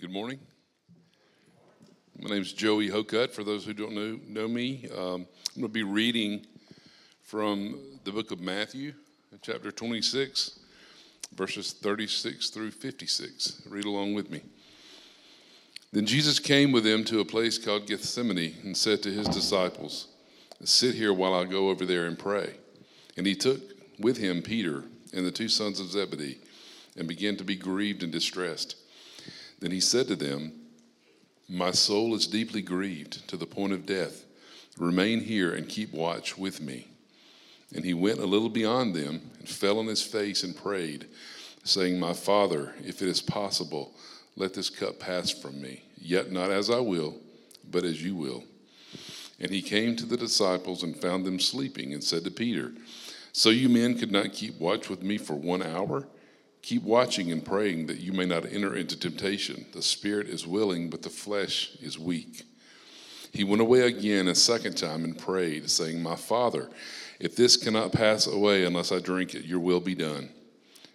Good morning. My name is Joey Hocutt. For those who don't know, know me, um, I'm going to be reading from the book of Matthew, chapter 26, verses 36 through 56. Read along with me. Then Jesus came with them to a place called Gethsemane and said to his disciples, Sit here while I go over there and pray. And he took with him Peter and the two sons of Zebedee and began to be grieved and distressed. Then he said to them, My soul is deeply grieved to the point of death. Remain here and keep watch with me. And he went a little beyond them and fell on his face and prayed, saying, My Father, if it is possible, let this cup pass from me. Yet not as I will, but as you will. And he came to the disciples and found them sleeping, and said to Peter, So you men could not keep watch with me for one hour? Keep watching and praying that you may not enter into temptation. The spirit is willing, but the flesh is weak. He went away again a second time and prayed, saying, My Father, if this cannot pass away unless I drink it, your will be done.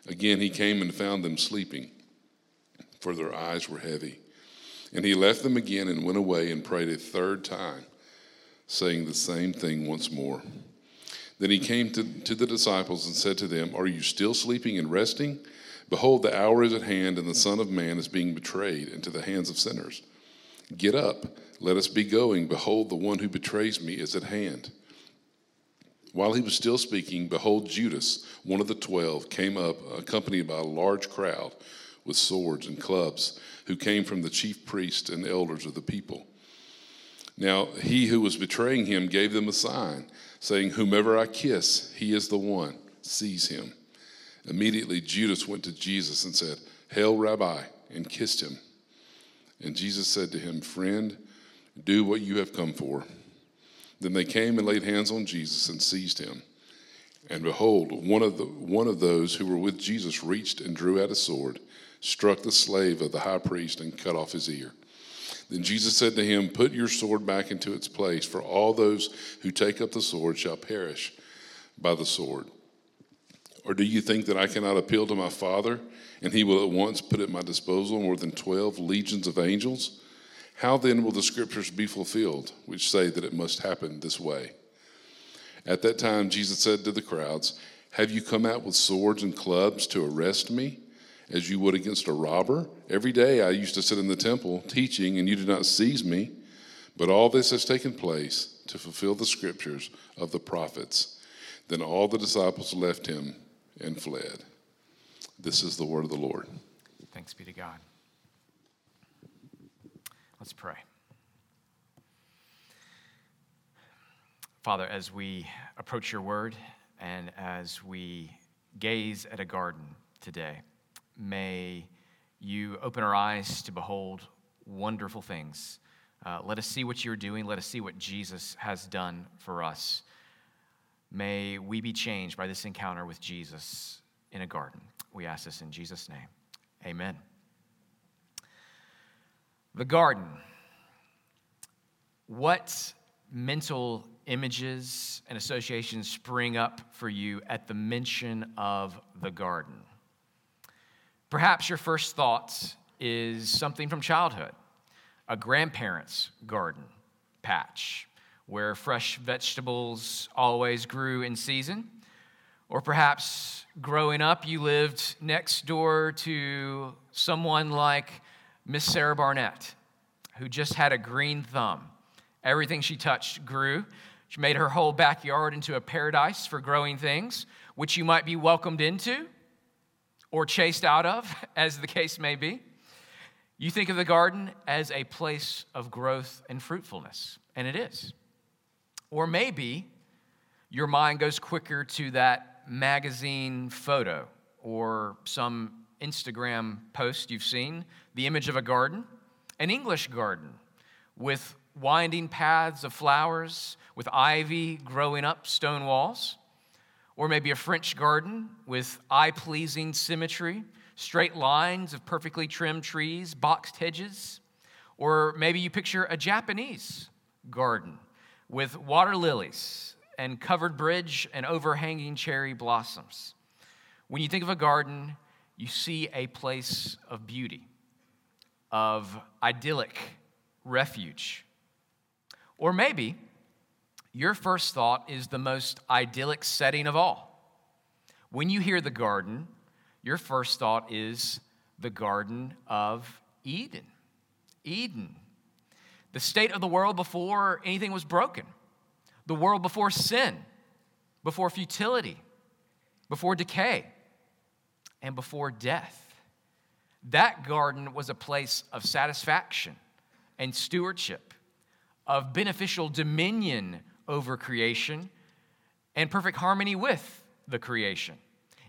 Again he came and found them sleeping, for their eyes were heavy. And he left them again and went away and prayed a third time, saying the same thing once more. Then he came to, to the disciples and said to them, Are you still sleeping and resting? Behold, the hour is at hand, and the Son of Man is being betrayed into the hands of sinners. Get up, let us be going. Behold, the one who betrays me is at hand. While he was still speaking, behold, Judas, one of the twelve, came up, accompanied by a large crowd with swords and clubs, who came from the chief priests and elders of the people. Now, he who was betraying him gave them a sign, saying, Whomever I kiss, he is the one. Seize him. Immediately, Judas went to Jesus and said, Hail, Rabbi, and kissed him. And Jesus said to him, Friend, do what you have come for. Then they came and laid hands on Jesus and seized him. And behold, one of, the, one of those who were with Jesus reached and drew out a sword, struck the slave of the high priest, and cut off his ear. Then Jesus said to him, Put your sword back into its place, for all those who take up the sword shall perish by the sword. Or do you think that I cannot appeal to my Father, and he will at once put at my disposal more than 12 legions of angels? How then will the scriptures be fulfilled, which say that it must happen this way? At that time, Jesus said to the crowds, Have you come out with swords and clubs to arrest me, as you would against a robber? Every day I used to sit in the temple teaching, and you did not seize me. But all this has taken place to fulfill the scriptures of the prophets. Then all the disciples left him and fled. This is the word of the Lord. Thanks be to God. Let's pray. Father, as we approach your word and as we gaze at a garden today, may you open our eyes to behold wonderful things. Uh, let us see what you're doing. Let us see what Jesus has done for us. May we be changed by this encounter with Jesus in a garden. We ask this in Jesus' name. Amen. The garden. What mental images and associations spring up for you at the mention of the garden? Perhaps your first thought is something from childhood a grandparent's garden patch where fresh vegetables always grew in season. Or perhaps growing up, you lived next door to someone like Miss Sarah Barnett, who just had a green thumb. Everything she touched grew. She made her whole backyard into a paradise for growing things, which you might be welcomed into or chased out of, as the case may be. You think of the garden as a place of growth and fruitfulness, and it is. Or maybe your mind goes quicker to that magazine photo or some Instagram post you've seen, the image of a garden, an English garden with winding paths of flowers, with ivy growing up stone walls, or maybe a French garden with eye pleasing symmetry, straight lines of perfectly trimmed trees, boxed hedges, or maybe you picture a Japanese garden with water lilies and covered bridge and overhanging cherry blossoms. When you think of a garden, you see a place of beauty. of idyllic refuge. Or maybe your first thought is the most idyllic setting of all. When you hear the garden, your first thought is the Garden of Eden. Eden. The state of the world before anything was broken, the world before sin, before futility, before decay, and before death. That garden was a place of satisfaction and stewardship, of beneficial dominion over creation, and perfect harmony with the creation.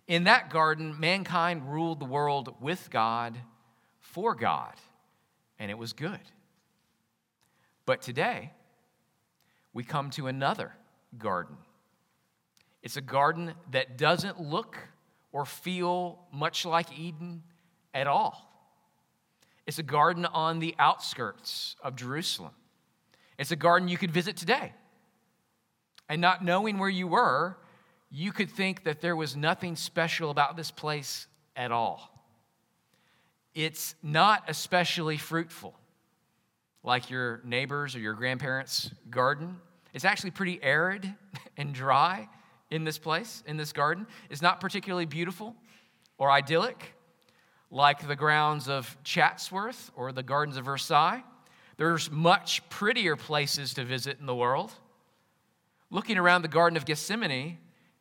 In that garden, mankind ruled the world with God, for God, and it was good. But today, we come to another garden. It's a garden that doesn't look or feel much like Eden at all. It's a garden on the outskirts of Jerusalem. It's a garden you could visit today. And not knowing where you were, you could think that there was nothing special about this place at all. It's not especially fruitful, like your neighbor's or your grandparents' garden. It's actually pretty arid and dry in this place, in this garden. It's not particularly beautiful or idyllic, like the grounds of Chatsworth or the gardens of Versailles. There's much prettier places to visit in the world. Looking around the Garden of Gethsemane,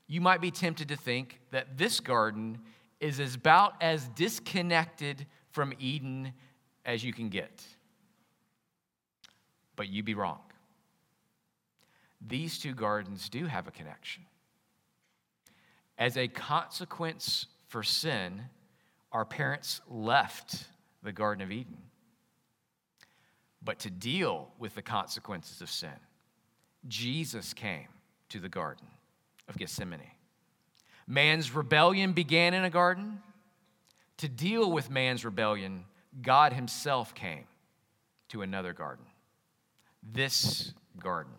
you might be tempted to think that this garden is about as disconnected from Eden as you can get. But you'd be wrong. These two gardens do have a connection. As a consequence for sin, our parents left the Garden of Eden. But to deal with the consequences of sin, Jesus came to the garden of Gethsemane. Man's rebellion began in a garden. To deal with man's rebellion, God Himself came to another garden. This garden,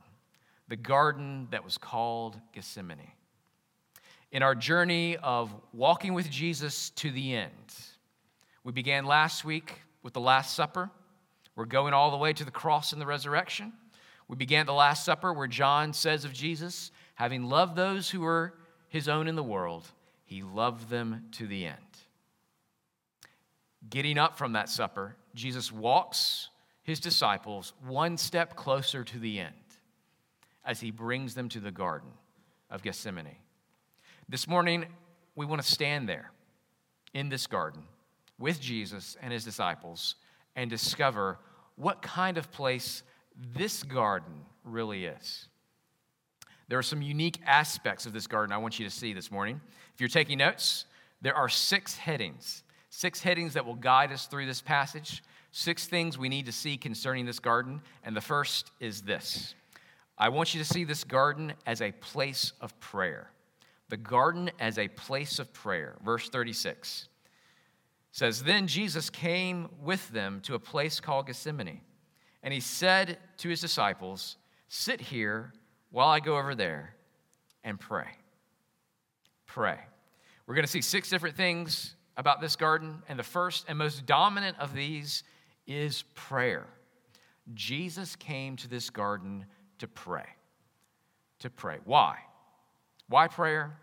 the garden that was called Gethsemane. In our journey of walking with Jesus to the end, we began last week with the Last Supper. We're going all the way to the cross and the resurrection. We began the Last Supper where John says of Jesus, having loved those who were his own in the world, he loved them to the end. Getting up from that supper, Jesus walks his disciples one step closer to the end as he brings them to the Garden of Gethsemane. This morning, we want to stand there in this garden with Jesus and his disciples and discover what kind of place this garden really is. There are some unique aspects of this garden I want you to see this morning. If you're taking notes, there are six headings, six headings that will guide us through this passage, six things we need to see concerning this garden. And the first is this I want you to see this garden as a place of prayer. The garden as a place of prayer. Verse 36 says, Then Jesus came with them to a place called Gethsemane, and he said to his disciples, Sit here while I go over there and pray. Pray. We're going to see six different things about this garden, and the first and most dominant of these is prayer. Jesus came to this garden to pray. To pray. Why? Why prayer?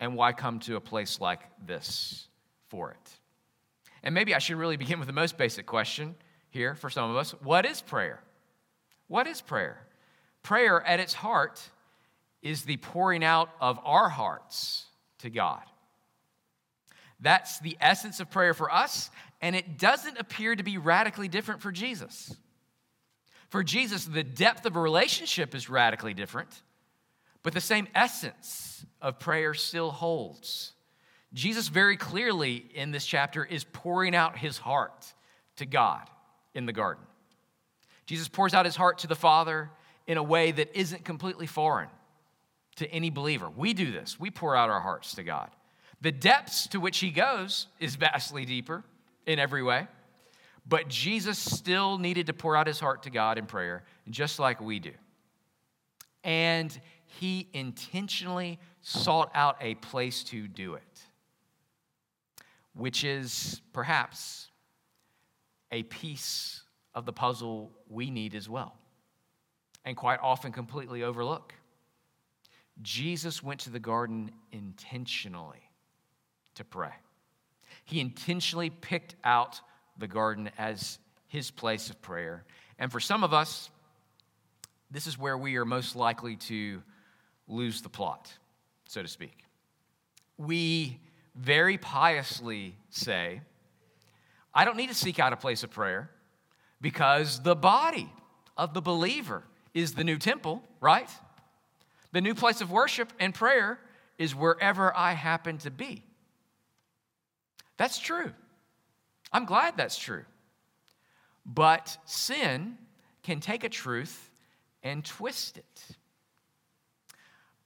And why come to a place like this for it? And maybe I should really begin with the most basic question here for some of us What is prayer? What is prayer? Prayer at its heart is the pouring out of our hearts to God. That's the essence of prayer for us, and it doesn't appear to be radically different for Jesus. For Jesus, the depth of a relationship is radically different, but the same essence of prayer still holds. Jesus, very clearly in this chapter, is pouring out his heart to God in the garden. Jesus pours out his heart to the Father in a way that isn't completely foreign to any believer. We do this, we pour out our hearts to God. The depths to which he goes is vastly deeper in every way. But Jesus still needed to pour out his heart to God in prayer, just like we do. And he intentionally sought out a place to do it, which is perhaps a piece of the puzzle we need as well, and quite often completely overlook. Jesus went to the garden intentionally to pray. He intentionally picked out the garden as his place of prayer. And for some of us, this is where we are most likely to lose the plot, so to speak. We very piously say, I don't need to seek out a place of prayer because the body of the believer is the new temple, right? The new place of worship and prayer is wherever I happen to be. That's true. I'm glad that's true. But sin can take a truth and twist it.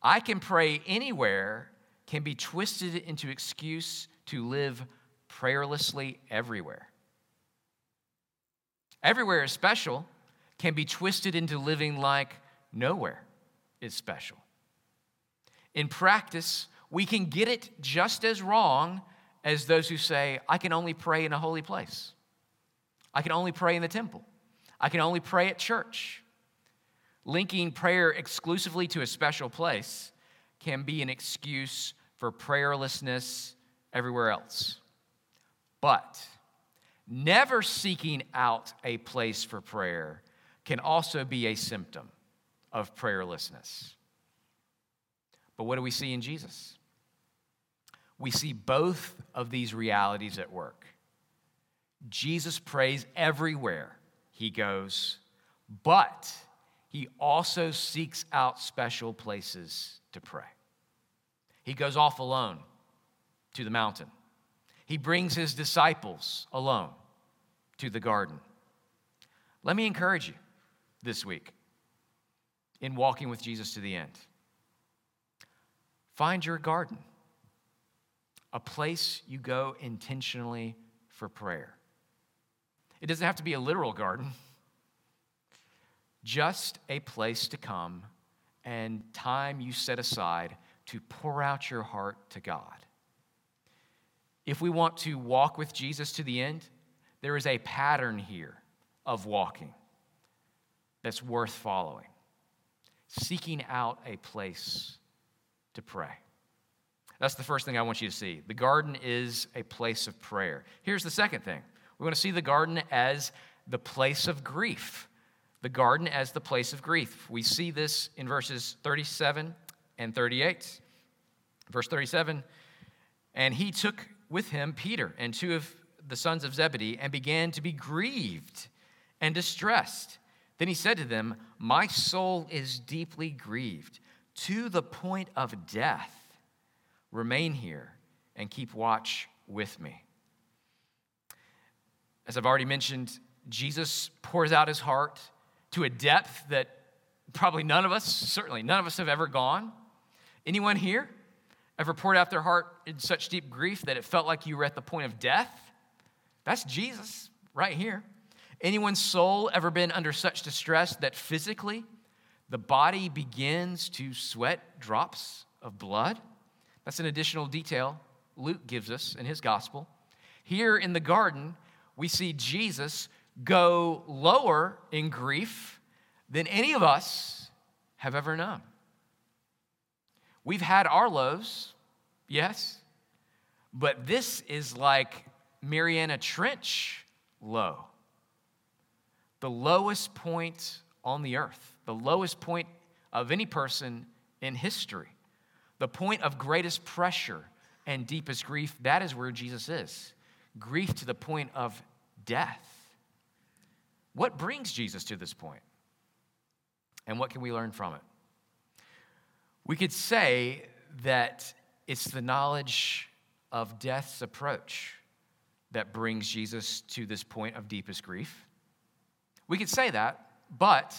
I can pray anywhere can be twisted into excuse to live prayerlessly everywhere. Everywhere is special can be twisted into living like nowhere is special. In practice, we can get it just as wrong as those who say, I can only pray in a holy place. I can only pray in the temple. I can only pray at church. Linking prayer exclusively to a special place can be an excuse for prayerlessness everywhere else. But never seeking out a place for prayer can also be a symptom of prayerlessness. But what do we see in Jesus? We see both of these realities at work. Jesus prays everywhere he goes, but he also seeks out special places to pray. He goes off alone to the mountain. He brings his disciples alone to the garden. Let me encourage you this week in walking with Jesus to the end. Find your garden, a place you go intentionally for prayer. It doesn't have to be a literal garden, just a place to come and time you set aside to pour out your heart to God. If we want to walk with Jesus to the end, there is a pattern here of walking that's worth following. Seeking out a place to pray. That's the first thing I want you to see. The garden is a place of prayer. Here's the second thing we want to see the garden as the place of grief. The garden as the place of grief. We see this in verses 37 and 38. Verse 37 And he took with him Peter and two of the sons of Zebedee and began to be grieved and distressed. Then he said to them, My soul is deeply grieved to the point of death. Remain here and keep watch with me. As I've already mentioned, Jesus pours out his heart to a depth that probably none of us, certainly none of us have ever gone. Anyone here ever poured out their heart in such deep grief that it felt like you were at the point of death? That's Jesus right here. Anyone's soul ever been under such distress that physically the body begins to sweat drops of blood? That's an additional detail Luke gives us in his gospel. Here in the garden, we see Jesus go lower in grief than any of us have ever known. We've had our lows, yes, but this is like Mariana Trench low. The lowest point on the earth, the lowest point of any person in history, the point of greatest pressure and deepest grief, that is where Jesus is. Grief to the point of death. What brings Jesus to this point? And what can we learn from it? We could say that it's the knowledge of death's approach that brings Jesus to this point of deepest grief. We could say that, but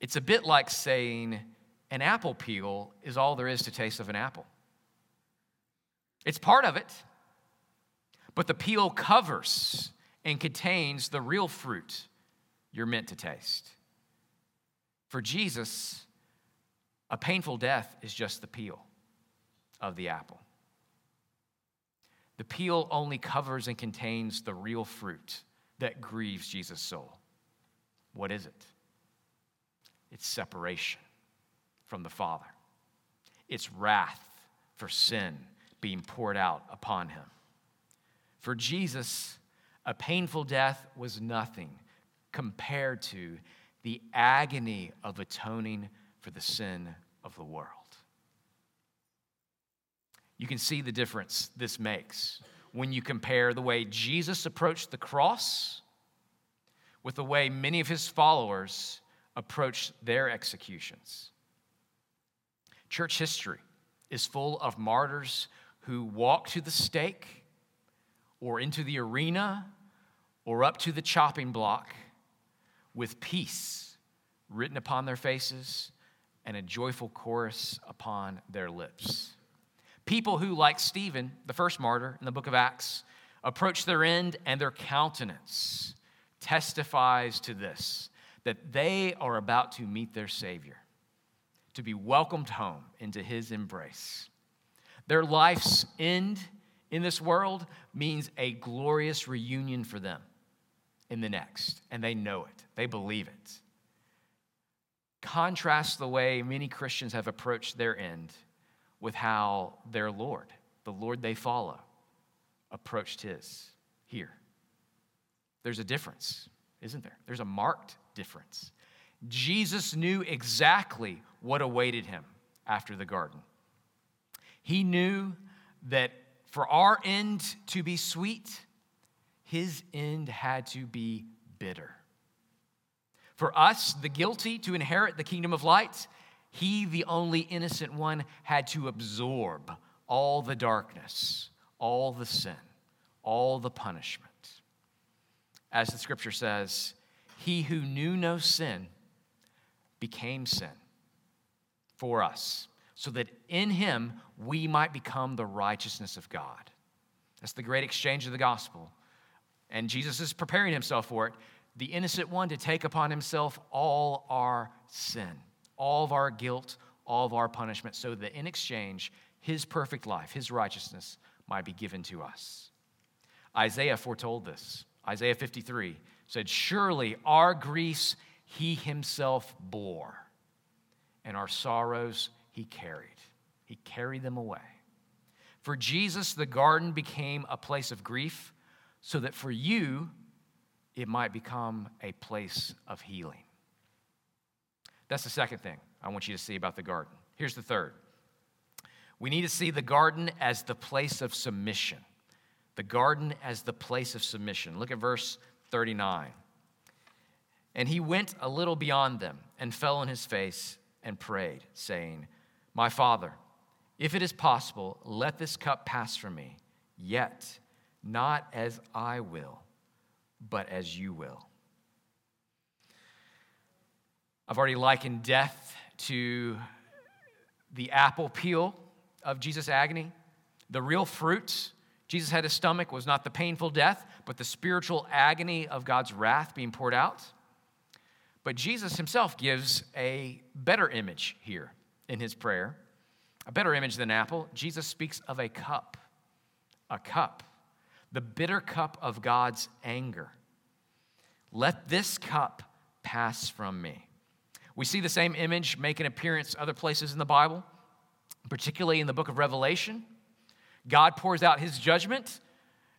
it's a bit like saying an apple peel is all there is to taste of an apple. It's part of it, but the peel covers and contains the real fruit you're meant to taste. For Jesus, a painful death is just the peel of the apple. The peel only covers and contains the real fruit that grieves Jesus' soul. What is it? It's separation from the Father, it's wrath for sin being poured out upon him. For Jesus, a painful death was nothing compared to the agony of atoning for the sin of the world. You can see the difference this makes when you compare the way Jesus approached the cross with the way many of his followers approached their executions. Church history is full of martyrs who walked to the stake or into the arena or up to the chopping block with peace written upon their faces and a joyful chorus upon their lips. People who, like Stephen, the first martyr in the book of Acts, approach their end and their countenance testifies to this that they are about to meet their Savior, to be welcomed home into his embrace. Their life's end in this world means a glorious reunion for them in the next, and they know it, they believe it. Contrast the way many Christians have approached their end with how their Lord, the Lord they follow, approached his here. There's a difference, isn't there? There's a marked difference. Jesus knew exactly what awaited him after the garden. He knew that for our end to be sweet, his end had to be bitter. For us, the guilty, to inherit the kingdom of light, he, the only innocent one, had to absorb all the darkness, all the sin, all the punishment. As the scripture says, he who knew no sin became sin for us, so that in him we might become the righteousness of God. That's the great exchange of the gospel. And Jesus is preparing himself for it the innocent one to take upon himself all our sin, all of our guilt, all of our punishment, so that in exchange, his perfect life, his righteousness, might be given to us. Isaiah foretold this. Isaiah 53 said, Surely our griefs he himself bore, and our sorrows he carried. He carried them away. For Jesus, the garden became a place of grief, so that for you, it might become a place of healing. That's the second thing I want you to see about the garden. Here's the third we need to see the garden as the place of submission. The garden as the place of submission. Look at verse 39. And he went a little beyond them and fell on his face and prayed, saying, My father, if it is possible, let this cup pass from me, yet not as I will but as you will. I've already likened death to the apple peel of Jesus' agony. The real fruit Jesus had his stomach was not the painful death, but the spiritual agony of God's wrath being poured out. But Jesus himself gives a better image here in his prayer, a better image than apple. Jesus speaks of a cup, a cup the bitter cup of God's anger. Let this cup pass from me. We see the same image make an appearance other places in the Bible, particularly in the book of Revelation. God pours out his judgment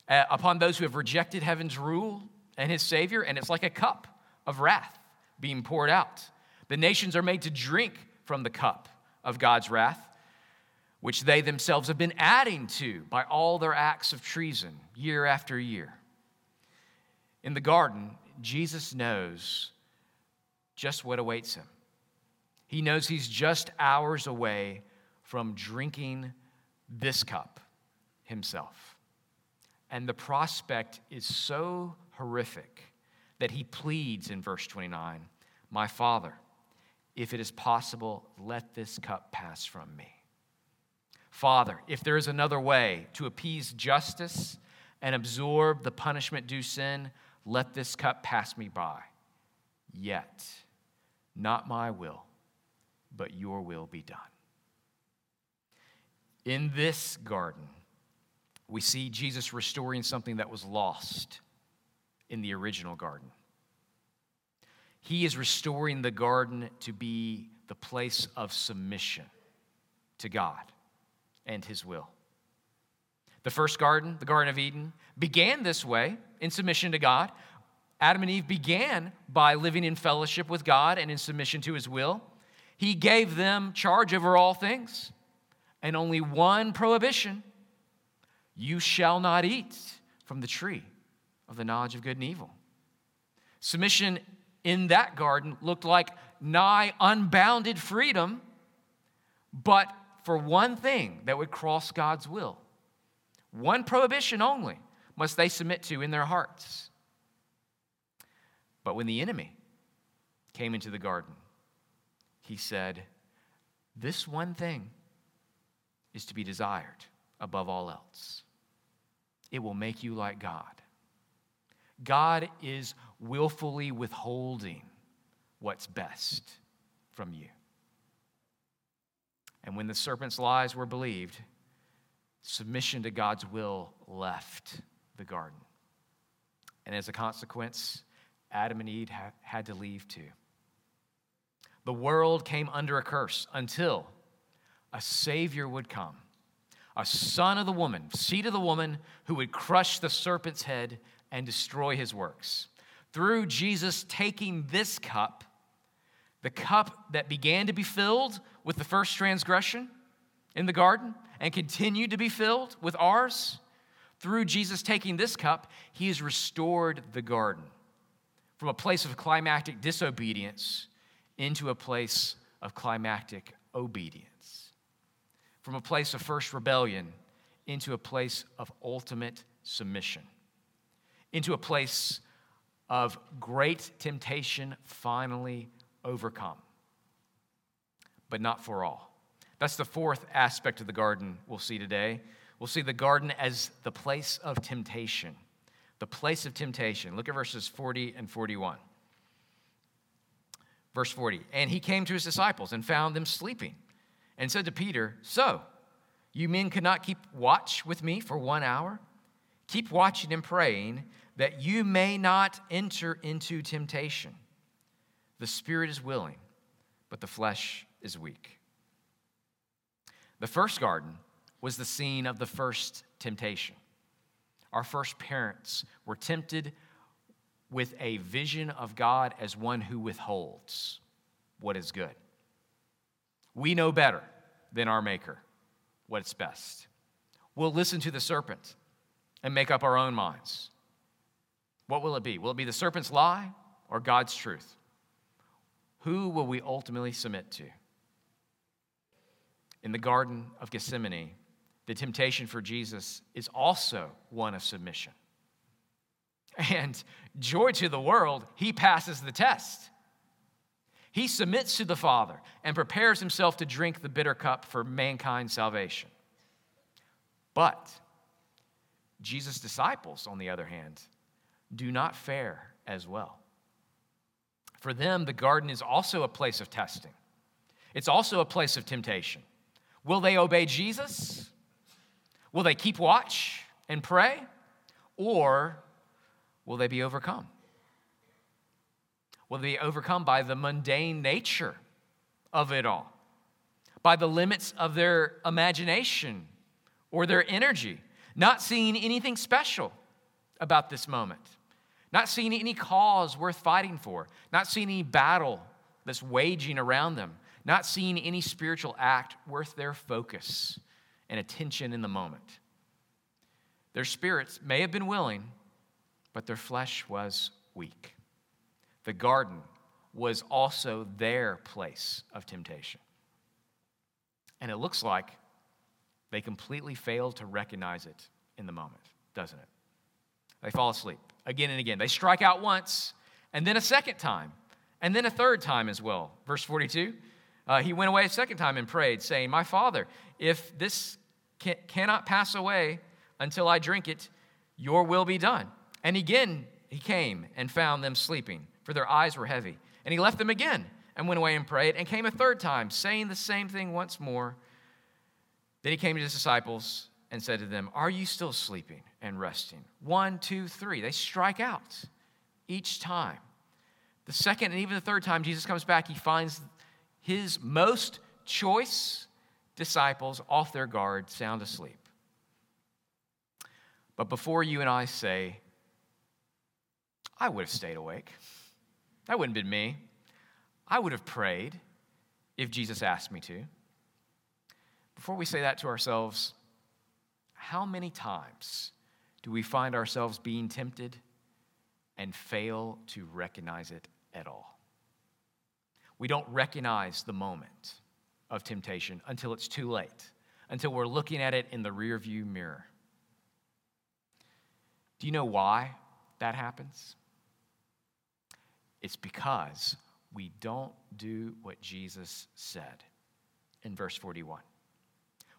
uh, upon those who have rejected heaven's rule and his Savior, and it's like a cup of wrath being poured out. The nations are made to drink from the cup of God's wrath which they themselves have been adding to by all their acts of treason year after year. In the garden, Jesus knows just what awaits him. He knows he's just hours away from drinking this cup himself. And the prospect is so horrific that he pleads in verse 29 My Father, if it is possible, let this cup pass from me. Father, if there is another way to appease justice and absorb the punishment due sin, let this cup pass me by. Yet, not my will, but your will be done. In this garden, we see Jesus restoring something that was lost in the original garden. He is restoring the garden to be the place of submission to God and His will. The first garden, the Garden of Eden, began this way in submission to God. Adam and Eve began by living in fellowship with God and in submission to His will. He gave them charge over all things, and only one prohibition you shall not eat from the tree of the knowledge of good and evil. Submission in that garden looked like nigh unbounded freedom, but for one thing that would cross God's will. One prohibition only must they submit to in their hearts. But when the enemy came into the garden, he said, This one thing is to be desired above all else. It will make you like God. God is willfully withholding what's best from you. And when the serpent's lies were believed, submission to God's will left the garden. And as a consequence, Adam and Eve had to leave too. The world came under a curse until a Savior would come, a son of the woman, seed of the woman, who would crush the serpent's head and destroy his works. Through Jesus taking this cup, the cup that began to be filled with the first transgression in the garden and continued to be filled with ours, through Jesus taking this cup, he has restored the garden from a place of climactic disobedience into a place of climactic obedience, from a place of first rebellion into a place of ultimate submission. Into a place of great temptation finally overcome, but not for all. That's the fourth aspect of the garden we'll see today. We'll see the garden as the place of temptation. The place of temptation. Look at verses 40 and 41. Verse 40 And he came to his disciples and found them sleeping, and said to Peter, So, you men could not keep watch with me for one hour? Keep watching and praying that you may not enter into temptation. The spirit is willing, but the flesh is weak. The first garden was the scene of the first temptation. Our first parents were tempted with a vision of God as one who withholds what is good. We know better than our Maker what's best. We'll listen to the serpent and make up our own minds. What will it be? Will it be the serpent's lie or God's truth? Who will we ultimately submit to? In the Garden of Gethsemane, the temptation for Jesus is also one of submission. And joy to the world, he passes the test. He submits to the Father and prepares himself to drink the bitter cup for mankind's salvation. But Jesus' disciples, on the other hand, do not fare as well. For them, the garden is also a place of testing, it's also a place of temptation. Will they obey Jesus? Will they keep watch and pray? Or will they be overcome? Will they be overcome by the mundane nature of it all? By the limits of their imagination or their energy, not seeing anything special about this moment? Not seeing any cause worth fighting for, not seeing any battle that's waging around them, not seeing any spiritual act worth their focus and attention in the moment. Their spirits may have been willing, but their flesh was weak. The garden was also their place of temptation. And it looks like they completely failed to recognize it in the moment, doesn't it? They fall asleep again and again. They strike out once, and then a second time, and then a third time as well. Verse 42 uh, He went away a second time and prayed, saying, My father, if this can, cannot pass away until I drink it, your will be done. And again he came and found them sleeping, for their eyes were heavy. And he left them again and went away and prayed, and came a third time, saying the same thing once more. Then he came to his disciples and said to them, Are you still sleeping and resting? One, two, three. They strike out each time. The second and even the third time Jesus comes back, he finds his most choice disciples off their guard, sound asleep. But before you and I say, I would have stayed awake, that wouldn't have been me. I would have prayed if Jesus asked me to. Before we say that to ourselves, how many times do we find ourselves being tempted and fail to recognize it at all? We don't recognize the moment of temptation until it's too late, until we're looking at it in the rearview mirror. Do you know why that happens? It's because we don't do what Jesus said in verse 41.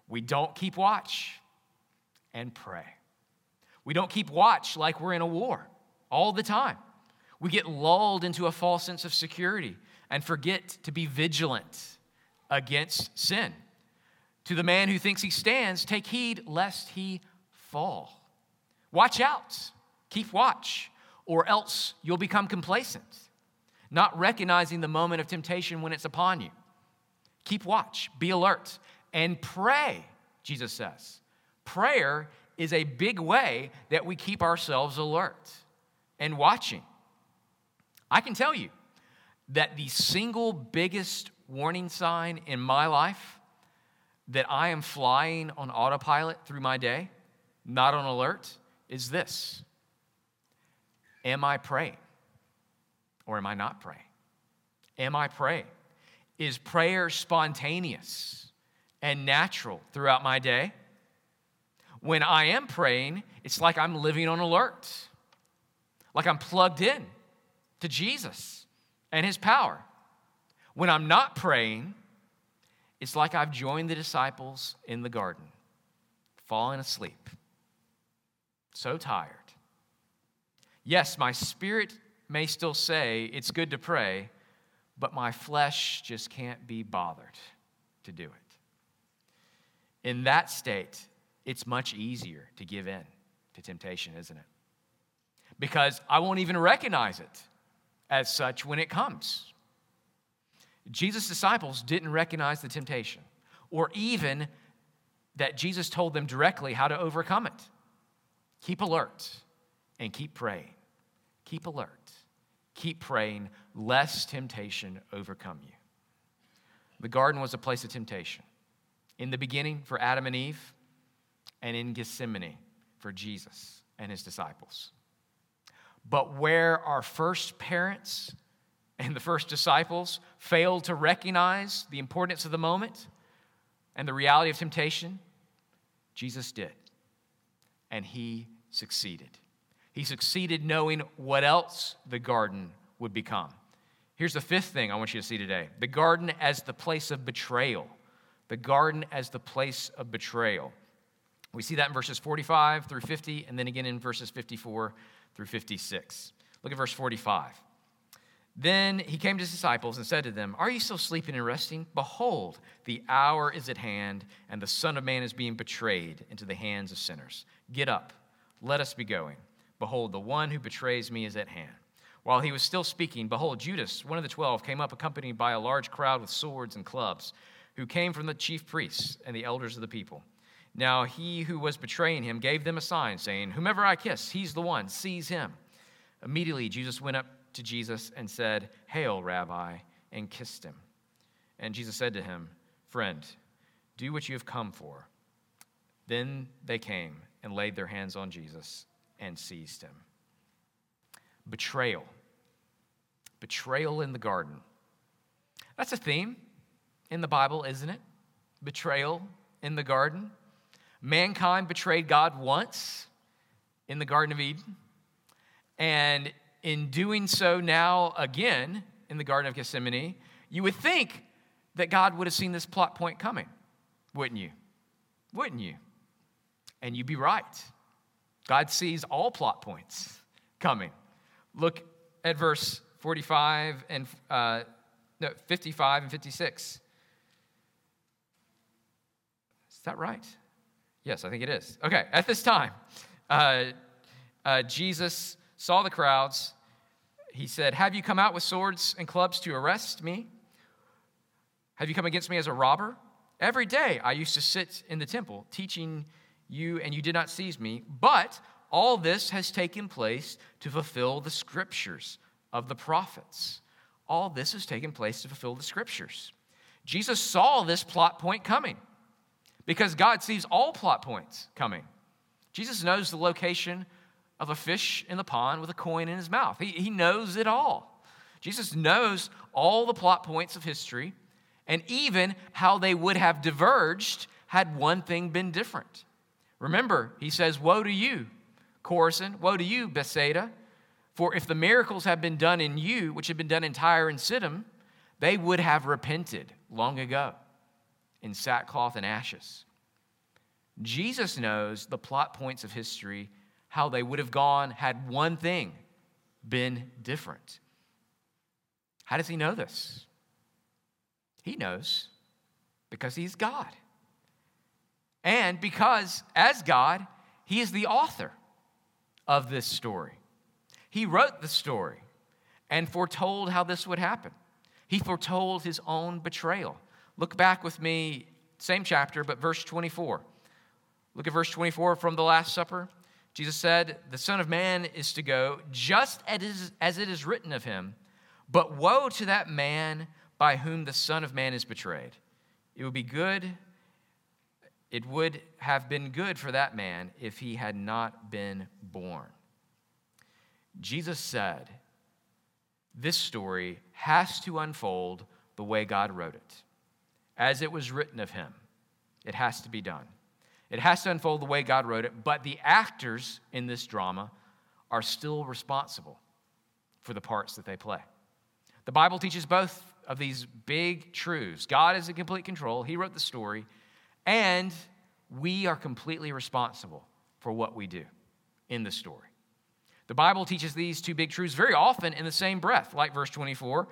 We don't keep watch and pray. We don't keep watch like we're in a war all the time. We get lulled into a false sense of security and forget to be vigilant against sin. To the man who thinks he stands, take heed lest he fall. Watch out, keep watch, or else you'll become complacent, not recognizing the moment of temptation when it's upon you. Keep watch, be alert, and pray, Jesus says. Prayer is a big way that we keep ourselves alert and watching. I can tell you that the single biggest warning sign in my life that I am flying on autopilot through my day, not on alert, is this Am I praying? Or am I not praying? Am I praying? Is prayer spontaneous and natural throughout my day? When I am praying, it's like I'm living on alert, like I'm plugged in to Jesus and his power. When I'm not praying, it's like I've joined the disciples in the garden, falling asleep, so tired. Yes, my spirit may still say it's good to pray, but my flesh just can't be bothered to do it. In that state, it's much easier to give in to temptation, isn't it? Because I won't even recognize it as such when it comes. Jesus' disciples didn't recognize the temptation or even that Jesus told them directly how to overcome it. Keep alert and keep praying. Keep alert. Keep praying, lest temptation overcome you. The garden was a place of temptation. In the beginning, for Adam and Eve, and in Gethsemane, for Jesus and his disciples. But where our first parents and the first disciples failed to recognize the importance of the moment and the reality of temptation, Jesus did. And he succeeded. He succeeded knowing what else the garden would become. Here's the fifth thing I want you to see today the garden as the place of betrayal. The garden as the place of betrayal. We see that in verses 45 through 50, and then again in verses 54 through 56. Look at verse 45. Then he came to his disciples and said to them, Are you still sleeping and resting? Behold, the hour is at hand, and the Son of Man is being betrayed into the hands of sinners. Get up, let us be going. Behold, the one who betrays me is at hand. While he was still speaking, behold, Judas, one of the twelve, came up accompanied by a large crowd with swords and clubs, who came from the chief priests and the elders of the people. Now he who was betraying him gave them a sign, saying, Whomever I kiss, he's the one, seize him. Immediately Jesus went up to Jesus and said, Hail, Rabbi, and kissed him. And Jesus said to him, Friend, do what you have come for. Then they came and laid their hands on Jesus and seized him. Betrayal. Betrayal in the garden. That's a theme in the Bible, isn't it? Betrayal in the garden. Mankind betrayed God once in the Garden of Eden. And in doing so now again in the Garden of Gethsemane, you would think that God would have seen this plot point coming, wouldn't you? Wouldn't you? And you'd be right. God sees all plot points coming. Look at verse 45 and uh, no, 55 and 56. Is that right? Yes, I think it is. Okay, at this time, uh, uh, Jesus saw the crowds he said, Have you come out with swords and clubs to arrest me? Have you come against me as a robber? Every day I used to sit in the temple teaching you, and you did not seize me. But all this has taken place to fulfill the scriptures of the prophets. All this has taken place to fulfill the scriptures. Jesus saw this plot point coming because God sees all plot points coming. Jesus knows the location of a fish in the pond with a coin in his mouth, he, he knows it all. Jesus knows all the plot points of history and even how they would have diverged had one thing been different. Remember, he says, Woe to you, Chorazin, woe to you, Bethsaida. For if the miracles had been done in you, which had been done in Tyre and Sidon, they would have repented long ago in sackcloth and ashes. Jesus knows the plot points of history, how they would have gone had one thing been different. How does he know this? He knows because he's God. And because, as God, he is the author of this story. He wrote the story and foretold how this would happen. He foretold his own betrayal. Look back with me, same chapter, but verse 24. Look at verse 24 from the Last Supper. Jesus said, The Son of Man is to go just as it is written of him, but woe to that man by whom the Son of Man is betrayed. It would be good, it would have been good for that man if he had not been born. Jesus said, This story has to unfold the way God wrote it, as it was written of him. It has to be done. It has to unfold the way God wrote it, but the actors in this drama are still responsible for the parts that they play. The Bible teaches both of these big truths. God is in complete control, He wrote the story, and we are completely responsible for what we do in the story. The Bible teaches these two big truths very often in the same breath, like verse 24.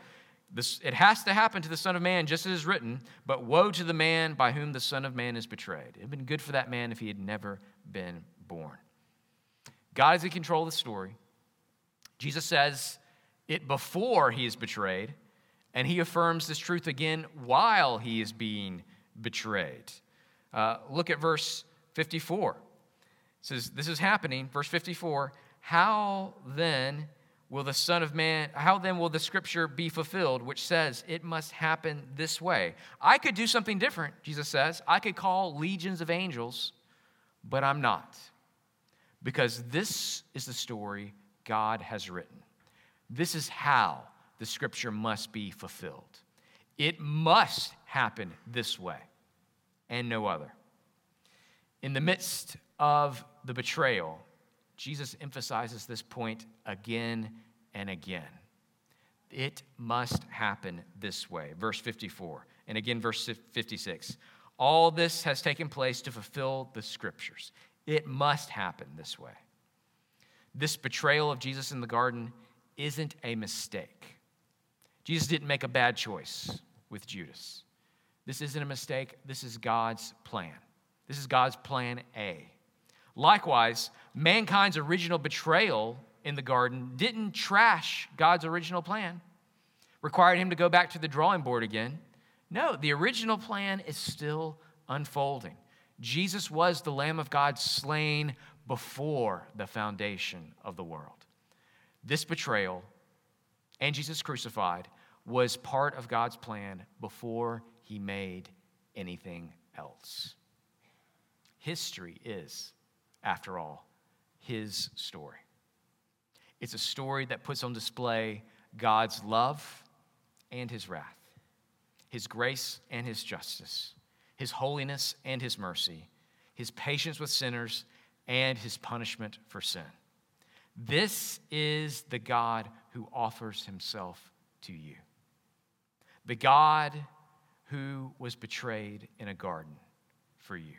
This, it has to happen to the Son of Man, just as is written, but woe to the man by whom the Son of Man is betrayed. It would have been good for that man if he had never been born. God is in control of the story. Jesus says it before he is betrayed, and he affirms this truth again while he is being betrayed. Uh, look at verse 54. It says, This is happening, verse 54. How then will the Son of Man, how then will the scripture be fulfilled, which says it must happen this way? I could do something different, Jesus says. I could call legions of angels, but I'm not. Because this is the story God has written. This is how the scripture must be fulfilled. It must happen this way and no other. In the midst of the betrayal, Jesus emphasizes this point again and again. It must happen this way. Verse 54, and again, verse 56. All this has taken place to fulfill the scriptures. It must happen this way. This betrayal of Jesus in the garden isn't a mistake. Jesus didn't make a bad choice with Judas. This isn't a mistake. This is God's plan. This is God's plan A. Likewise, mankind's original betrayal in the garden didn't trash God's original plan, required him to go back to the drawing board again. No, the original plan is still unfolding. Jesus was the Lamb of God slain before the foundation of the world. This betrayal and Jesus crucified was part of God's plan before he made anything else. History is, after all, his story. It's a story that puts on display God's love and his wrath, his grace and his justice, his holiness and his mercy, his patience with sinners and his punishment for sin. This is the God who offers himself to you. The God who was betrayed in a garden for you.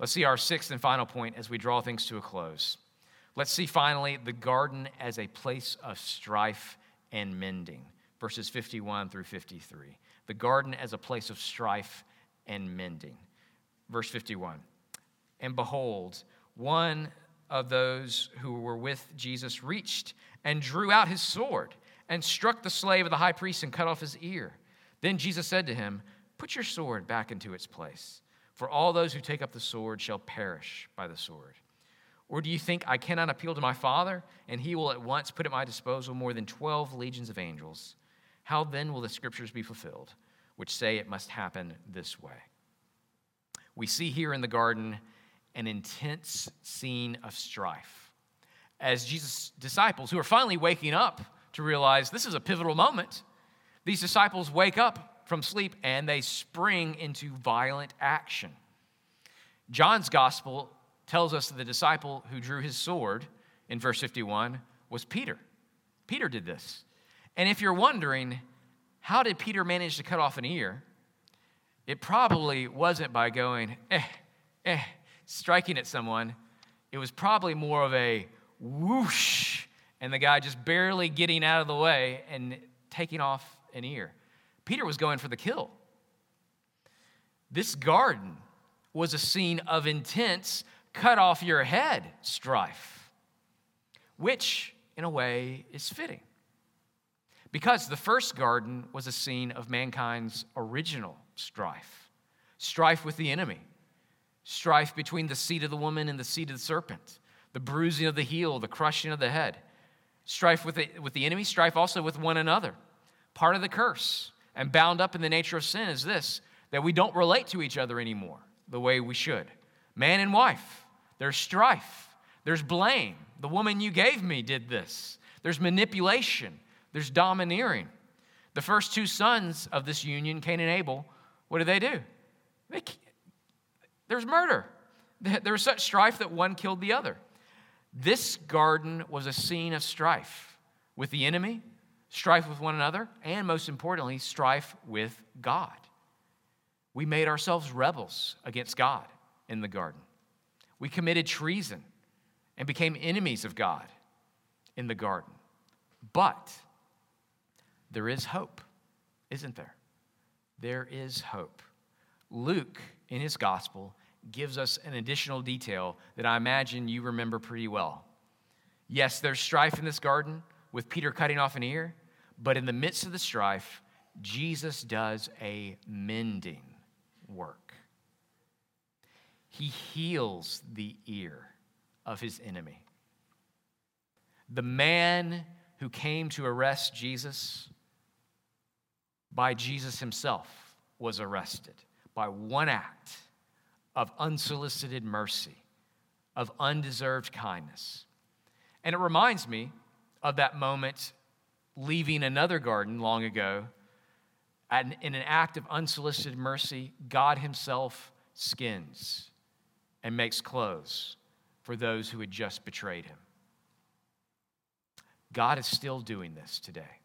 Let's see our sixth and final point as we draw things to a close. Let's see finally the garden as a place of strife and mending, verses 51 through 53. The garden as a place of strife and mending. Verse 51 And behold, one of those who were with Jesus reached and drew out his sword and struck the slave of the high priest and cut off his ear. Then Jesus said to him, Put your sword back into its place, for all those who take up the sword shall perish by the sword. Or do you think I cannot appeal to my Father, and he will at once put at my disposal more than 12 legions of angels? How then will the scriptures be fulfilled, which say it must happen this way? We see here in the garden an intense scene of strife. As Jesus' disciples, who are finally waking up to realize this is a pivotal moment, these disciples wake up from sleep and they spring into violent action. John's gospel tells us that the disciple who drew his sword in verse 51 was Peter. Peter did this. And if you're wondering, how did Peter manage to cut off an ear? It probably wasn't by going, eh, eh, striking at someone. It was probably more of a whoosh, and the guy just barely getting out of the way and taking off an ear. Peter was going for the kill. This garden was a scene of intense cut off your head strife, which, in a way, is fitting. Because the first garden was a scene of mankind's original strife strife with the enemy, strife between the seed of the woman and the seed of the serpent, the bruising of the heel, the crushing of the head, strife with the, with the enemy, strife also with one another. Part of the curse and bound up in the nature of sin is this that we don't relate to each other anymore the way we should. Man and wife, there's strife, there's blame. The woman you gave me did this. There's manipulation, there's domineering. The first two sons of this union, Cain and Abel, what did they do? They, there's murder. There was such strife that one killed the other. This garden was a scene of strife with the enemy, strife with one another, and most importantly, strife with God. We made ourselves rebels against God in the garden. We committed treason and became enemies of God in the garden. But there is hope, isn't there? There is hope. Luke, in his gospel, gives us an additional detail that I imagine you remember pretty well. Yes, there's strife in this garden with Peter cutting off an ear, but in the midst of the strife, Jesus does a mending work. He heals the ear of his enemy. The man who came to arrest Jesus by Jesus himself was arrested by one act of unsolicited mercy, of undeserved kindness. And it reminds me of that moment leaving another garden long ago. In an act of unsolicited mercy, God Himself skins and makes clothes for those who had just betrayed Him. God is still doing this today.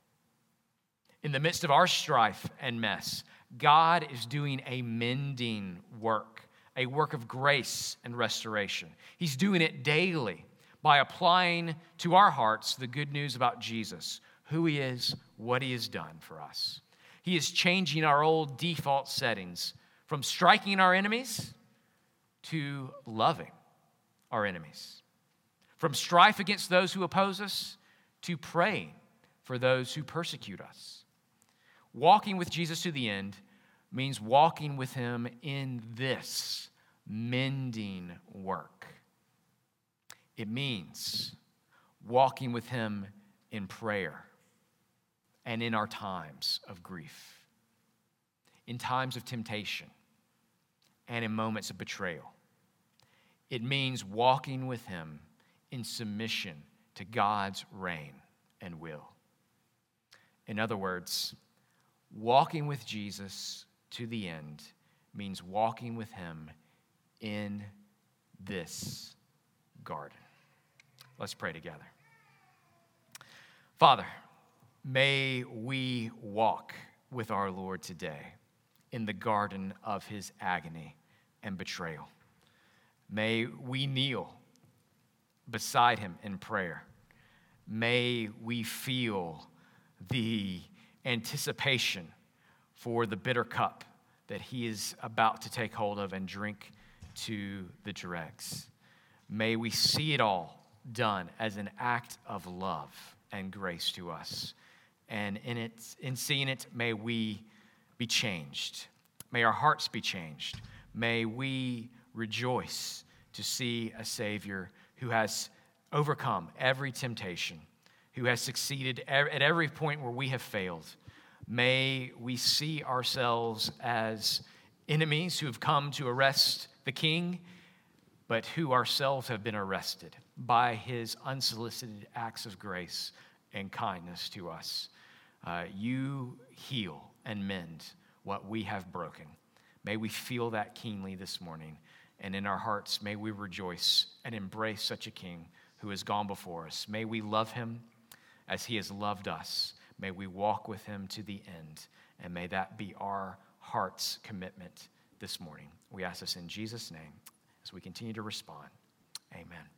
In the midst of our strife and mess, God is doing a mending work, a work of grace and restoration. He's doing it daily by applying to our hearts the good news about Jesus, who he is, what he has done for us. He is changing our old default settings from striking our enemies to loving our enemies, from strife against those who oppose us to praying for those who persecute us. Walking with Jesus to the end means walking with him in this mending work. It means walking with him in prayer and in our times of grief, in times of temptation, and in moments of betrayal. It means walking with him in submission to God's reign and will. In other words, walking with Jesus to the end means walking with him in this garden. Let's pray together. Father, may we walk with our Lord today in the garden of his agony and betrayal. May we kneel beside him in prayer. May we feel the anticipation for the bitter cup that he is about to take hold of and drink to the dregs. May we see it all done as an act of love and grace to us. And in, it, in seeing it, may we be changed. May our hearts be changed. May we rejoice to see a Savior who has overcome every temptation, who has succeeded at every point where we have failed. May we see ourselves as enemies who have come to arrest the King, but who ourselves have been arrested by his unsolicited acts of grace and kindness to us. Uh, you heal and mend what we have broken. May we feel that keenly this morning. And in our hearts, may we rejoice and embrace such a king who has gone before us. May we love him as he has loved us. May we walk with him to the end. And may that be our heart's commitment this morning. We ask this in Jesus' name as we continue to respond. Amen.